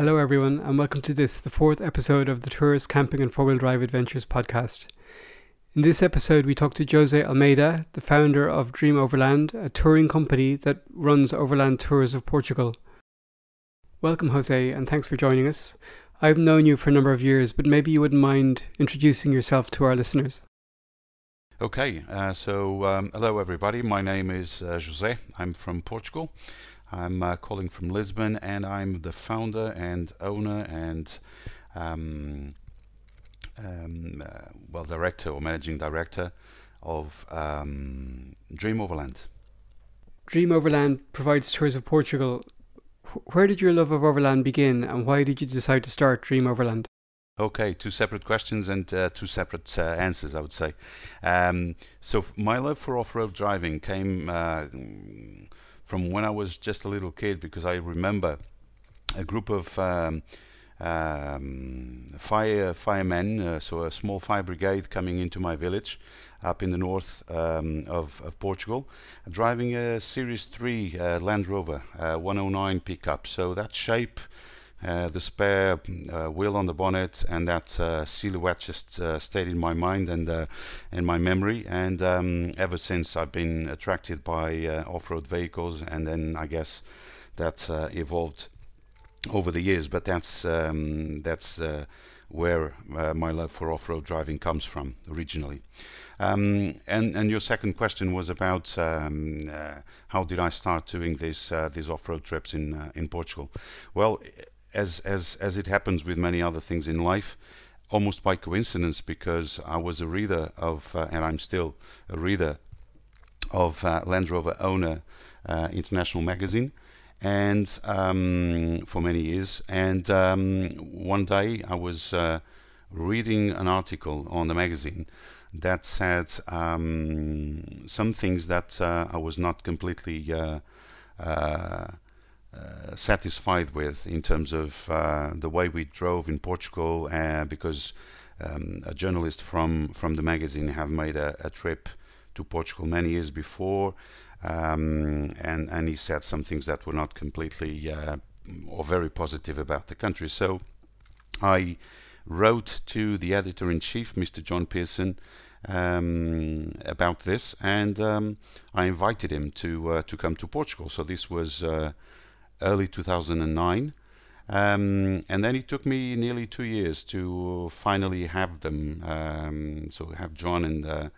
Hello, everyone, and welcome to this, the fourth episode of the Tourist Camping and Four Wheel Drive Adventures podcast. In this episode, we talk to Jose Almeida, the founder of Dream Overland, a touring company that runs overland tours of Portugal. Welcome, Jose, and thanks for joining us. I've known you for a number of years, but maybe you wouldn't mind introducing yourself to our listeners. Okay, uh, so um, hello everybody. My name is uh, Jose. I'm from Portugal. I'm uh, calling from Lisbon, and I'm the founder and owner and um, um, uh, well director or managing director of um, Dream Overland. Dream Overland provides tours of Portugal. Where did your love of Overland begin, and why did you decide to start Dream Overland? Okay, two separate questions and uh, two separate uh, answers, I would say. Um, so, my love for off road driving came uh, from when I was just a little kid because I remember a group of um, um, fire firemen, uh, so a small fire brigade coming into my village up in the north um, of, of, Portugal, driving a Series 3 uh, Land Rover 109 pickup. So, that shape uh, the spare uh, wheel on the bonnet and that uh, silhouette just stayed in my mind and in my memory. And um, ever since, I've been attracted by off-road vehicles, and then I guess that evolved over the years. But that's um, that's where uh, my love for off-road driving comes from originally. Um, and, and your second question was about um, uh, how did I start doing these uh, these off-road trips in in Portugal? Well, as as as it happens with many other things in life, almost by coincidence, because I was a reader of, uh, and I'm still a reader of uh, Land Rover Owner uh, International Magazine, and um, for many years. And um, one day I was uh, reading an article on the magazine that said um, some things that uh, I was not completely uh, satisfied with in terms of uh, the way we drove in Portugal uh, because um, a journalist from, from the magazine have made a, a trip to Portugal many years before um, and, and he said some things that were not completely uh, or very positive about the country. So I wrote to the editor-in-chief, Mr. John Pearson, um, about this, and um, I invited him to uh, to come to Portugal. So this was early 2009. Um, and then it took me nearly two years to finally have them, um, so have John and uh,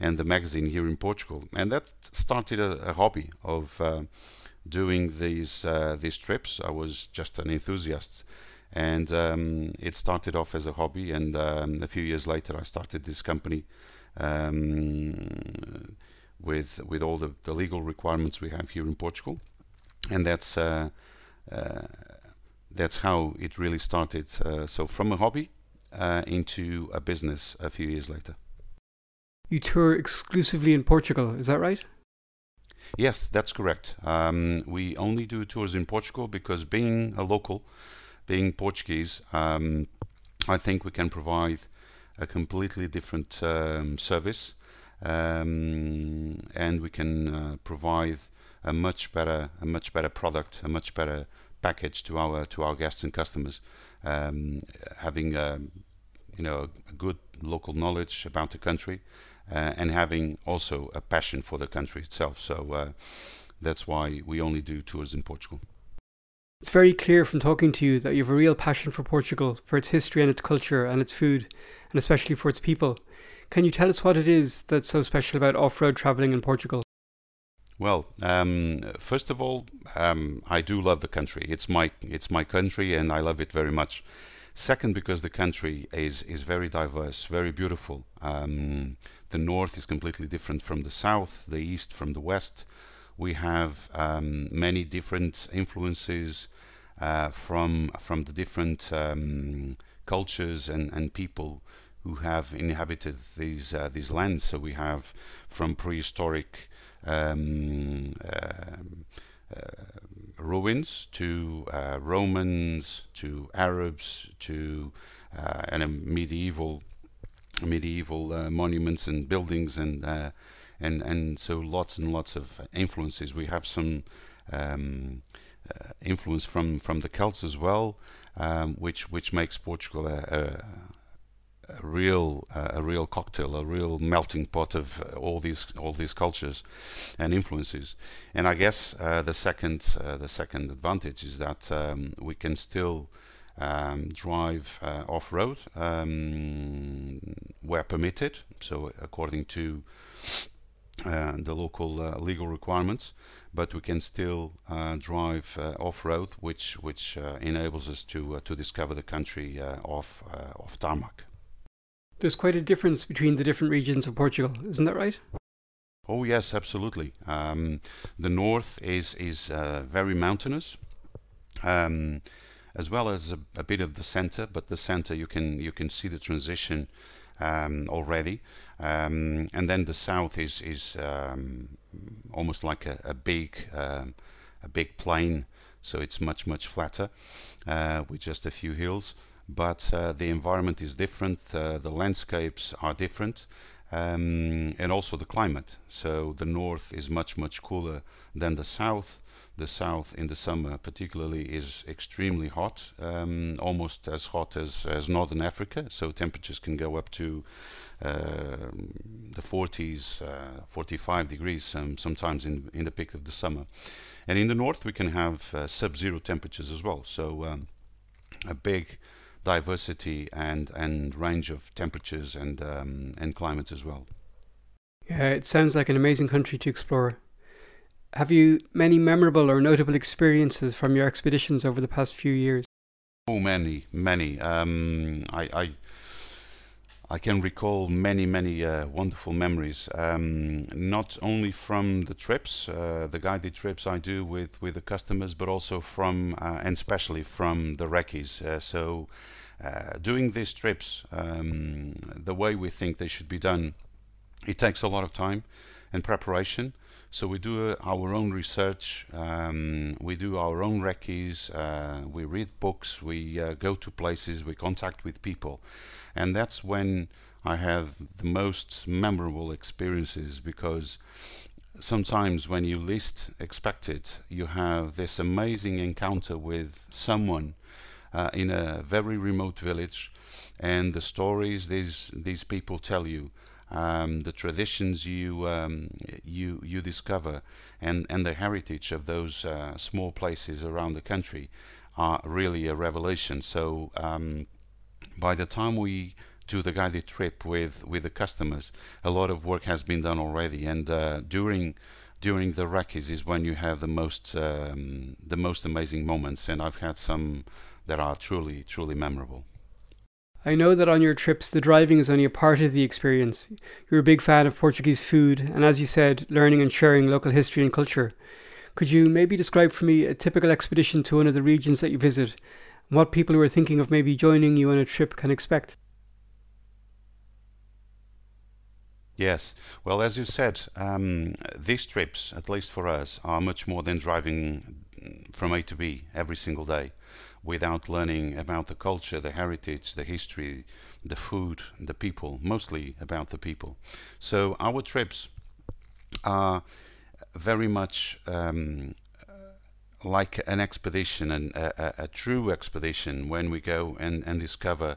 and the magazine here in Portugal, and that started a, a hobby of uh, doing these uh, these trips. I was just an enthusiast, and um, it started off as a hobby, and um, a few years later I started this company um, with with all the, the legal requirements we have here in Portugal and that's uh, uh, that's how it really started. Uh, so from a hobby into a business a few years later. You tour exclusively in Portugal, is that right? Yes, that's correct. Um, we only do tours in Portugal because being a local, being Portuguese, um, I think we can provide a completely different um, service um, and we can uh, provide a much better a much better product, a much better package to our to our guests and customers. Um, having a, um, you know a good local knowledge about the country uh, and having also a passion for the country itself. So uh, that's why we only do tours in Portugal. It's very clear from talking to you that you have a real passion for Portugal, for its history and its culture and its food, and especially for its people. Can you tell us what it is that's so special about off road travelling in Portugal? Well, um, first of all, um, I do love the country. It's my it's my country, and I love it very much. Second, because the country is is very diverse, very beautiful. Um, the north is completely different from the south, the east from the west. We have um, many different influences uh, from from the different um, cultures and, and people who have inhabited these uh, these lands. So we have from prehistoric um, um, uh, ruins to uh, Romans to Arabs to uh, and medieval medieval monuments and buildings and and and so lots and lots of influences. We have some um, uh, influence from from the Celts as well, um, which which makes Portugal a, a, real uh, a real cocktail, a real melting pot of uh, all these all these cultures and influences. And I guess uh, the second uh, the second advantage is that um, we can still um, drive uh, off road um, where permitted. So according to the local legal requirements, but we can still drive off-road, which which enables us to to discover the country off off tarmac. There's quite a difference between the different regions of Portugal, isn't that right? Oh yes, absolutely. Um, the north is is uh, very mountainous, um, as well as a, a, bit of the center. But the center, you can you can see the transition um, already. Um, and then the south is is um, almost like a, a big um, a big plain, so it's much much flatter uh, with just a few hills. But uh, the environment is different, uh, the landscapes are different, um, and also the climate. So the north is much much cooler than the south. The south in the summer, particularly, is extremely hot, um, almost as hot as, as northern Africa. So temperatures can go up to uh, the 40s, uh, 45 degrees um, sometimes in, in the peak of the summer. And in the north, we can have uh, sub-zero temperatures as well. So um, a big diversity and, and range of temperatures and, um, and climates as well. Yeah, it sounds like an amazing country to explore. Have you many memorable or notable experiences from your expeditions over the past few years? Oh, many, many. Um, I, I I can recall many, many uh, wonderful memories. Um, not only from the trips, uh, the guided trips I do with, with the customers, but also from uh, and especially from the recce's. Uh, so, uh, doing these trips um, the way we think they should be done, it takes a lot of time and preparation. So we do uh, our own research, um, we do our own recce's, uh, we read books, we uh, go to places, we contact with people, and that's when I have the most memorable experiences because sometimes when you least expect it, you have this amazing encounter with someone uh, in a very remote village, and the stories these these people tell you um, the traditions you um, you you discover and and the heritage of those uh, small places around the country are really a revelation. So um, by the time we do the guided trip with with the customers, a lot of work has been done already, and uh, during during the recce's is when you have the most um, the most amazing moments, and I've had some that are truly truly memorable. I know that on your trips, the driving is only a part of the experience. You're a big fan of Portuguese food, and as you said, learning and sharing local history and culture. Could you maybe describe for me a typical expedition to one of the regions that you visit, and what people who are thinking of maybe joining you on a trip can expect? Yes. Well, as you said, um, these trips, at least for us, are much more than driving from A to B every single day without learning about the culture, the heritage, the history, the food, the people, mostly about the people. So our trips are very much um, like an expedition, and a, a, true expedition, when we go and, and discover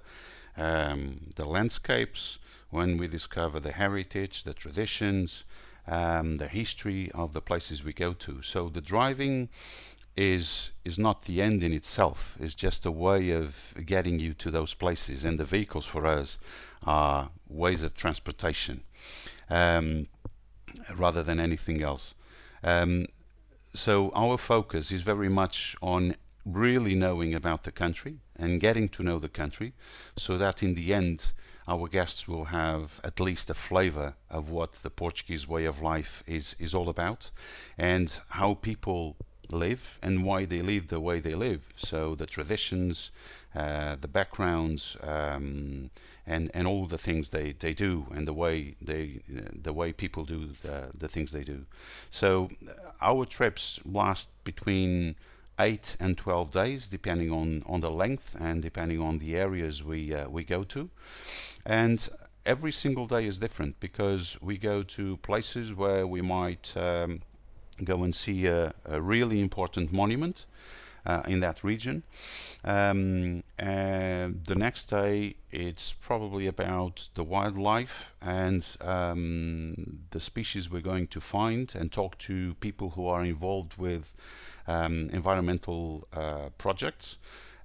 um, the landscapes, when we discover the heritage, the traditions, um, the history of the places we go to. So the driving is is not the end in itself. It's just a way of getting you to those places, and the vehicles for us are ways of transportation um, rather than anything else. Um, so our focus is very much on really knowing about the country and getting to know the country, so that in the end our guests will have at least a flavor of what the Portuguese way of life is is all about, and how people live and why they live the way they live. So the traditions, uh, the backgrounds, um, and and all the things they, they do, and the way they the way people do the, the things they do. So uh, our trips last between eight and twelve days, depending on, on the length and depending on the areas we uh, we go to, and every single day is different because we go to places where we might um, go and see a, a really important monument uh, in that region. Um, and the next day, it's probably about the wildlife and um, the species we're going to find and talk to people who are involved with um, environmental uh, projects.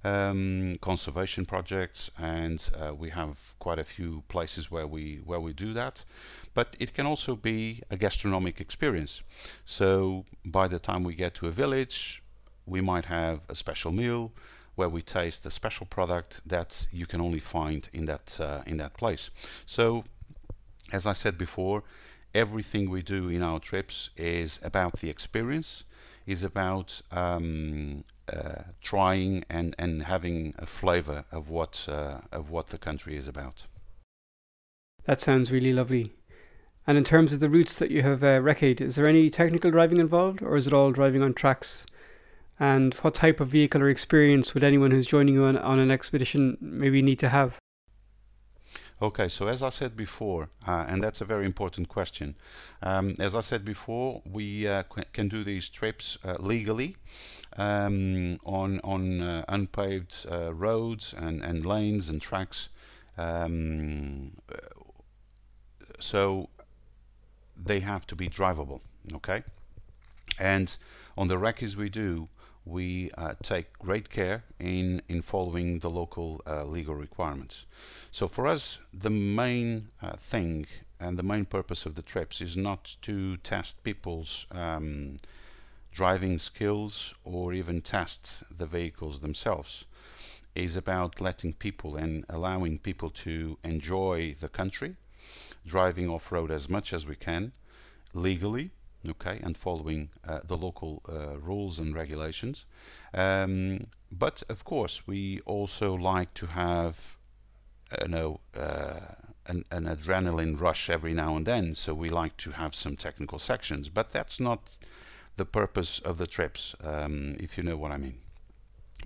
Um, conservation projects, and uh, we have quite a few places where we where we do that. But it can also be a gastronomic experience. So by the time we get to a village, we might have a special meal where we taste a special product that you can only find in that uh, in that place. So, as I said before, everything we do in our trips is about the experience, is about um, trying and, and having a flavor of what uh, of what the country is about. That sounds really lovely. And in terms of the routes that you have uh, is there any technical driving involved, or is it all driving on tracks? And what type of vehicle or experience would anyone who's joining you on, on an expedition maybe need to have? Okay, so as I said before, uh, and that's a very important question. Um, as I said before, we uh, qu- can do these trips uh, legally um, on on uh, unpaved uh, roads and, and lanes and tracks. Um, so they have to be drivable. Okay, and on the recce's we do we uh, take great care in, in following the local uh, legal requirements. So for us, the main uh, thing and the main purpose of the trips is not to test people's um, driving skills or even test the vehicles themselves. Is about letting people and allowing people to enjoy the country, driving off-road as much as we can, legally, okay, and following uh, the local uh, rules and regulations. Um, but of course, we also like to have, uh, you know, uh, an, an, adrenaline rush every now and then. So we like to have some technical sections, but that's not the purpose of the trips, um, if you know what I mean.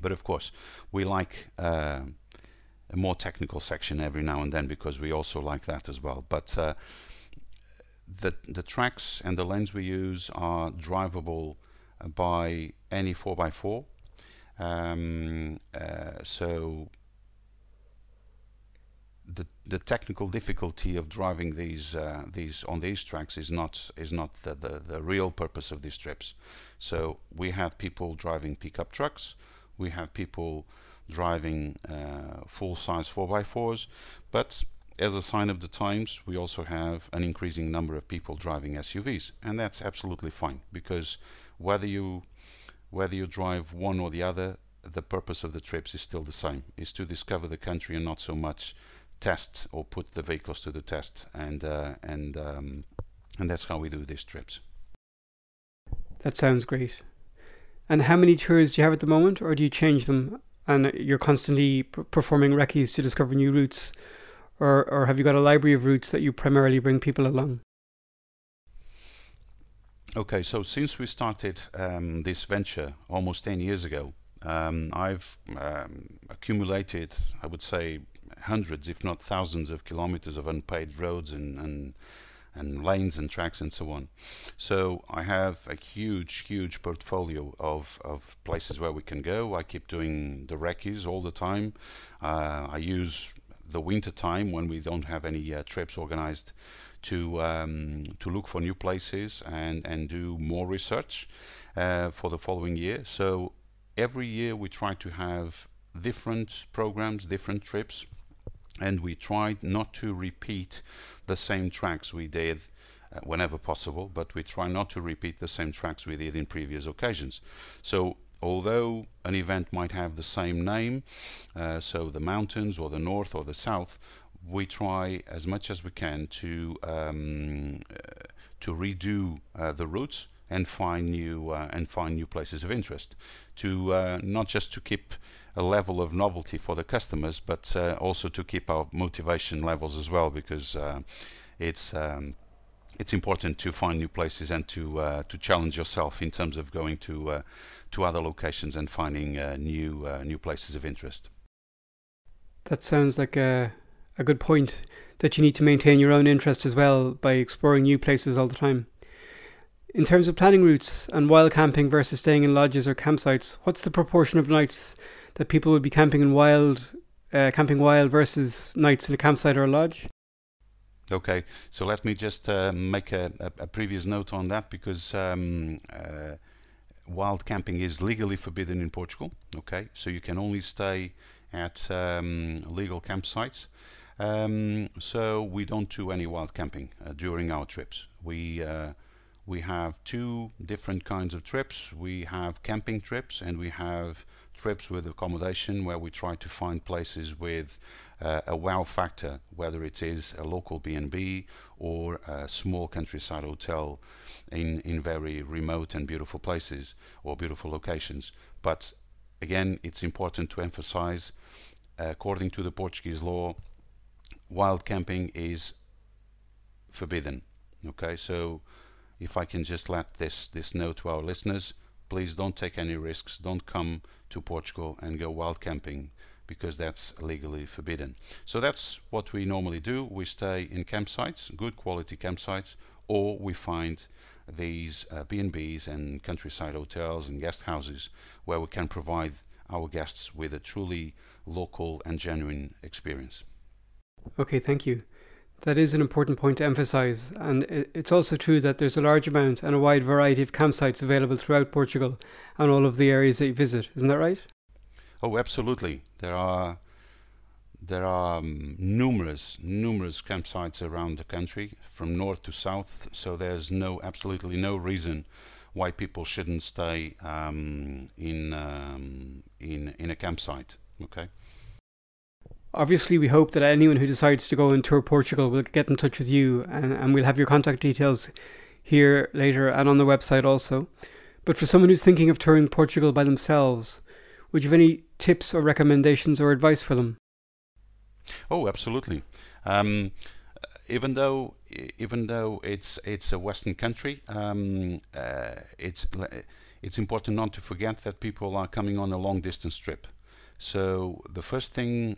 But of course, we like uh, a more technical section every now and then because we also like that as well. But uh, the, the tracks and the lanes we use are drivable by any 4x4. Um, uh, so the the technical difficulty of driving these uh, these on these tracks is not is not the, the, the real purpose of these trips. So we have people driving pickup trucks, we have people driving uh, full size 4x4s, but as a sign of the times, we also have an increasing number of people driving SUVs, and that's absolutely fine because whether you whether you drive one or the other, the purpose of the trips is still the same: is to discover the country and not so much test or put the vehicles to the test. And uh, and um, and that's how we do these trips. That sounds great. And how many tours do you have at the moment, or do you change them? And you're constantly performing recce's to discover new routes or or have you got a library of routes that you primarily bring people along? Okay, so since we started um, this venture almost 10 years ago, um, I've um, accumulated, I would say, hundreds, if not thousands, of kilometers of unpaved roads and, and and lanes and tracks and so on. So I have a huge, huge portfolio of, of places where we can go. I keep doing the recce's all the time. Uh, I use the winter time when we don't have any uh, trips organized to um, to look for new places and and do more research uh, for the following year. So every year we try to have different programs, different trips, and we try not to repeat the same tracks we did uh, whenever possible, but we try not to repeat the same tracks we did in previous occasions. So although an event might have the same name, uh, so the mountains or the north or the south, we try as much as we can to um, uh, to redo uh, the routes and find new uh, and find new places of interest. To uh, not just to keep a level of novelty for the customers, but uh, also to keep our motivation levels as well, because it's um, it's important to find new places and to to challenge yourself in terms of going to to other locations and finding uh, new uh, new places of interest. That sounds like a a good point that you need to maintain your own interest as well by exploring new places all the time. In terms of planning routes and wild camping versus staying in lodges or campsites, what's the proportion of nights that people would be camping in wild, uh, camping wild versus nights in a campsite or a lodge? Okay, so let me just uh, make a, a, previous note on that because um, uh, wild camping is legally forbidden in Portugal. Okay, so you can only stay at um, legal campsites. Um, so we don't do any wild camping uh, during our trips. We uh, we have two different kinds of trips. We have camping trips and we have trips with accommodation where we try to find places with uh, a wow factor, whether it is a local B&B or a small countryside hotel in, in very remote and beautiful places or beautiful locations. But again, it's important to emphasize, according to the Portuguese law, wild camping is forbidden. Okay, so if I can just let this this note to our listeners, please don't take any risks. Don't come to Portugal and go wild camping because that's legally forbidden. So that's what we normally do. We stay in campsites, good quality campsites, or we find these uh, B&Bs and countryside hotels and guest houses where we can provide our guests with a truly local and genuine experience. Okay, thank you. That is an important point to emphasise, and it's also true that there's a large amount and a wide variety of campsites available throughout Portugal and all of the areas that you visit. Isn't that right? Oh, absolutely. There are there are um, numerous numerous campsites around the country from north to south. So there's no absolutely no reason why people shouldn't stay um, in um, in in a campsite. Okay. Obviously, we hope that anyone who decides to go and tour Portugal will get in touch with you, and, and we'll have your contact details here later and on the website also. But for someone who's thinking of touring Portugal by themselves, would you have any tips or recommendations or advice for them? Oh, absolutely. Um, even though even though it's it's a Western country, um, uh, it's it's important not to forget that people are coming on a long distance trip. So the first thing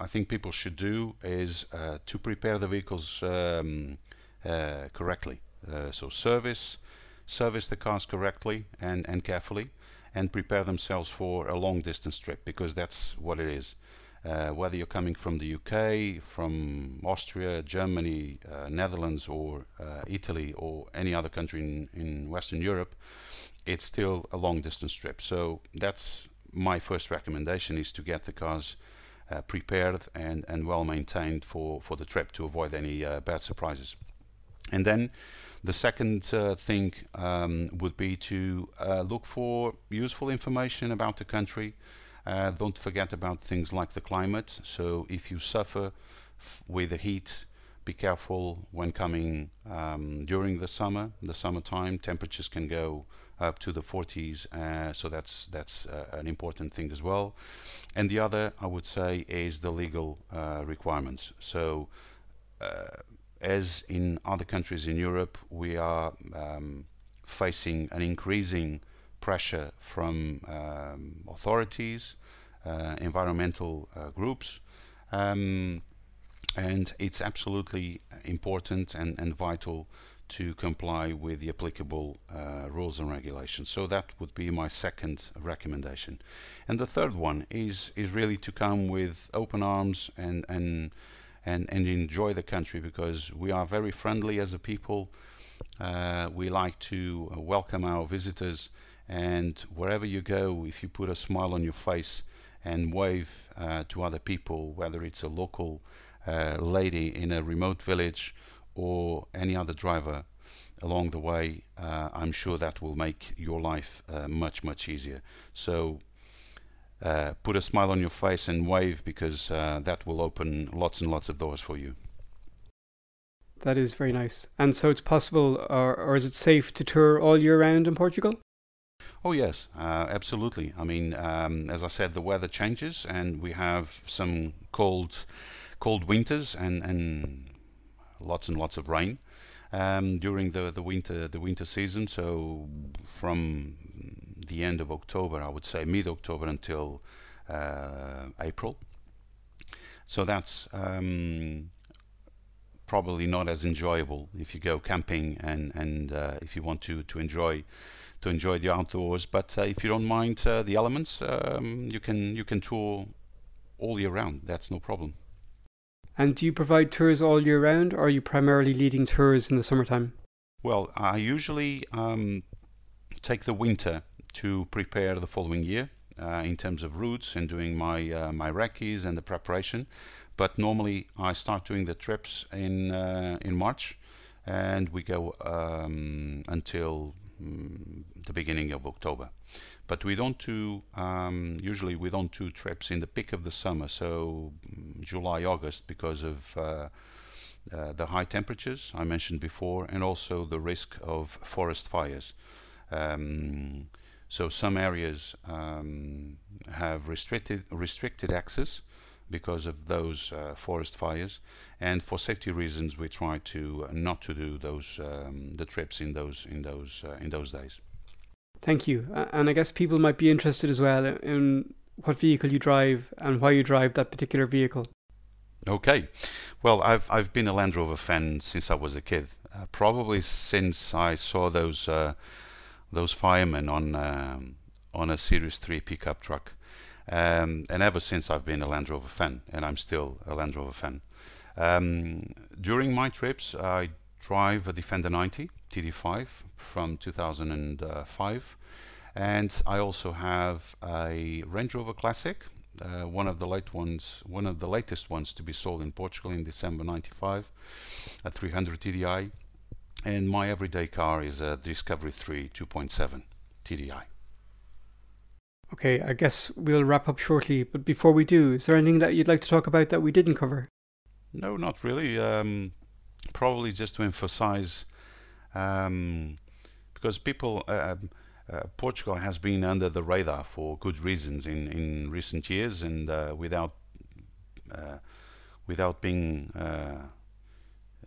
I think people should do is uh, to prepare the vehicles um, uh, correctly. Uh, so service, service the cars correctly and, and carefully, and prepare themselves for a long distance trip because that's what it is. Uh, whether you're coming from the UK, from Austria, Germany, uh, Netherlands, or uh, Italy, or any other country in, in Western Europe, it's still a long distance trip. So that's my first recommendation: is to get the cars uh, prepared and, and well maintained for, for the trip to avoid any uh, bad surprises. And then the second uh, thing um, would be to look for useful information about the country. don't forget about things like the climate. So if you suffer with the heat, be careful when coming um, during the summer. The summertime temperatures can go up to the 40s, uh, so that's that's uh, an important thing as well. And the other, I would say, is the legal uh, requirements. So, uh, as in other countries in Europe, we are um, facing an increasing pressure from um, authorities, uh, environmental uh, groups. Um, and it's absolutely important and, and vital to comply with the applicable uh, rules and regulations. So that would be my second recommendation. And the third one is is really to come with open arms and and and, and enjoy the country because we are very friendly as a people. Uh, we like to welcome our visitors, and wherever you go, if you put a smile on your face and wave uh, to other people, whether it's a local uh, lady in a remote village or any other driver along the way, uh, I'm sure that will make your life uh, much, much easier. So uh, put a smile on your face and wave because uh, that will open lots and lots of doors for you. That is very nice. And so it's possible, or, or is it safe to tour all year round in Portugal? Oh, yes, uh, absolutely. I mean, um, as I said, the weather changes and we have some cold, cold winters and, and lots and lots of rain um, during the, the winter the winter season. So from the end of October, I would say mid October until uh, April. So that's um, probably not as enjoyable if you go camping and and uh, if you want to to enjoy to enjoy the outdoors. But uh, if you don't mind uh, the elements, um, you can you can tour all year round. That's no problem. And do you provide tours all year round, or are you primarily leading tours in the summertime? Well, I usually um, take the winter to prepare the following year uh, in terms of routes and doing my uh, my recce's and the preparation. But normally I start doing the trips in uh, in March, and we go um, until mm, the beginning of October. But we don't do um, usually we don't do trips in the peak of the summer, so mm, July August because of uh, uh, the high temperatures I mentioned before, and also the risk of forest fires. Um, so some areas um, have restricted restricted access because of those uh, forest fires, and for safety reasons, we try to uh, not to do those um, the trips in those in those uh, in those days. Thank you. And I guess people might be interested as well in what vehicle you drive and why you drive that particular vehicle. Okay, well, I've I've been a Land Rover fan since I was a kid. Uh, probably since I saw those uh, those firemen on um, on a Series 3 pickup truck. Um, and ever since I've been a Land Rover fan, and I'm still a Land Rover fan. Um, during my trips, I drive a Defender 90 TD5 from 2005, and I also have a Range Rover Classic, uh, one of the late ones, one of the latest ones to be sold in Portugal in December 95, a 300 TDI, and my everyday car is a Discovery 3 2.7 TDI. Okay, I guess we'll wrap up shortly, but before we do, is there anything that you'd like to talk about that we didn't cover? No, not really. Um, probably just to emphasize, um, because people, uh, uh, Portugal has been under the radar for good reasons in, in recent years, and uh, without uh, without being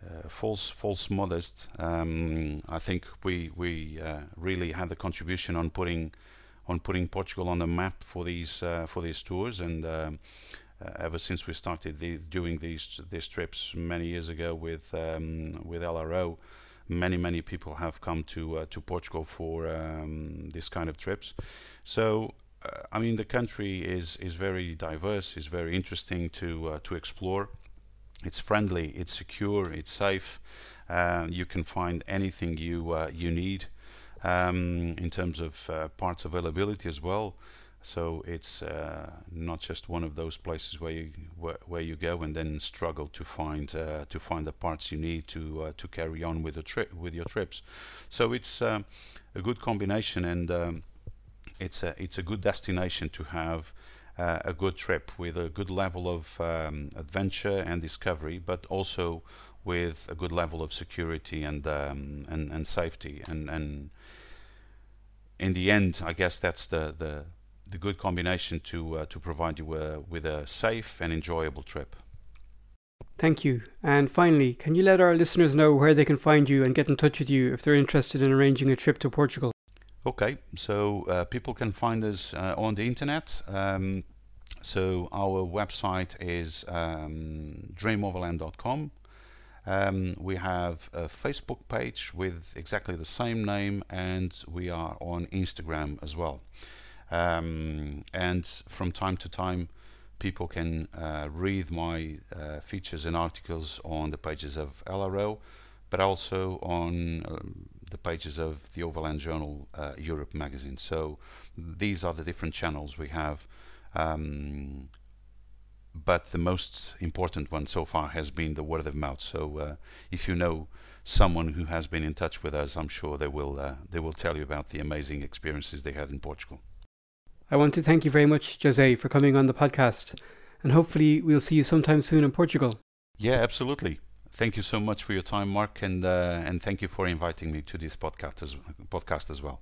uh, false false modest. Um, I think we we uh, really had the contribution on putting on putting Portugal on the map for these uh, for these tours and. Um, uh, ever since we started the, doing these these trips many years ago with um, with LRO, many many people have come to uh, to Portugal for um, this kind of trips. So uh, I mean the country is is very diverse, is very interesting to to explore. It's friendly, it's secure, it's safe. Uh, you can find anything you uh, you need um, in terms of uh, parts availability as well. So it's uh, not just one of those places where you where, where you go and then struggle to find uh, to find the parts you need to uh, to carry on with the trip with your trips. So it's a good combination and um, it's a it's a good destination to have uh, a good trip with a good level of um, adventure and discovery, but also with a good level of security and um, and, and safety. And, and in the end, I guess that's the the, the good combination to uh, to provide you uh, with a safe and enjoyable trip. Thank you. And finally, can you let our listeners know where they can find you and get in touch with you if they're interested in arranging a trip to Portugal? Okay, so uh, people can find us uh, on the internet. Um, so our website is um, dreamoverland.com. Um, we have a Facebook page with exactly the same name, and we are on Instagram as well. Um, and from time to time, people can uh, read my uh, features and articles on the pages of LRO, but also on um, the pages of the Overland Journal uh, Europe magazine. So these are the different channels we have. Um, but the most important one so far has been the word of mouth. So uh, if you know someone who has been in touch with us, I'm sure they will uh, they will tell you about the amazing experiences they had in Portugal. I want to thank you very much, Jose, for coming on the podcast, and hopefully we'll see you sometime soon in Portugal. Yeah, absolutely. Thank you so much for your time, Mark, and uh, and thank you for inviting me to this podcast as, podcast as well.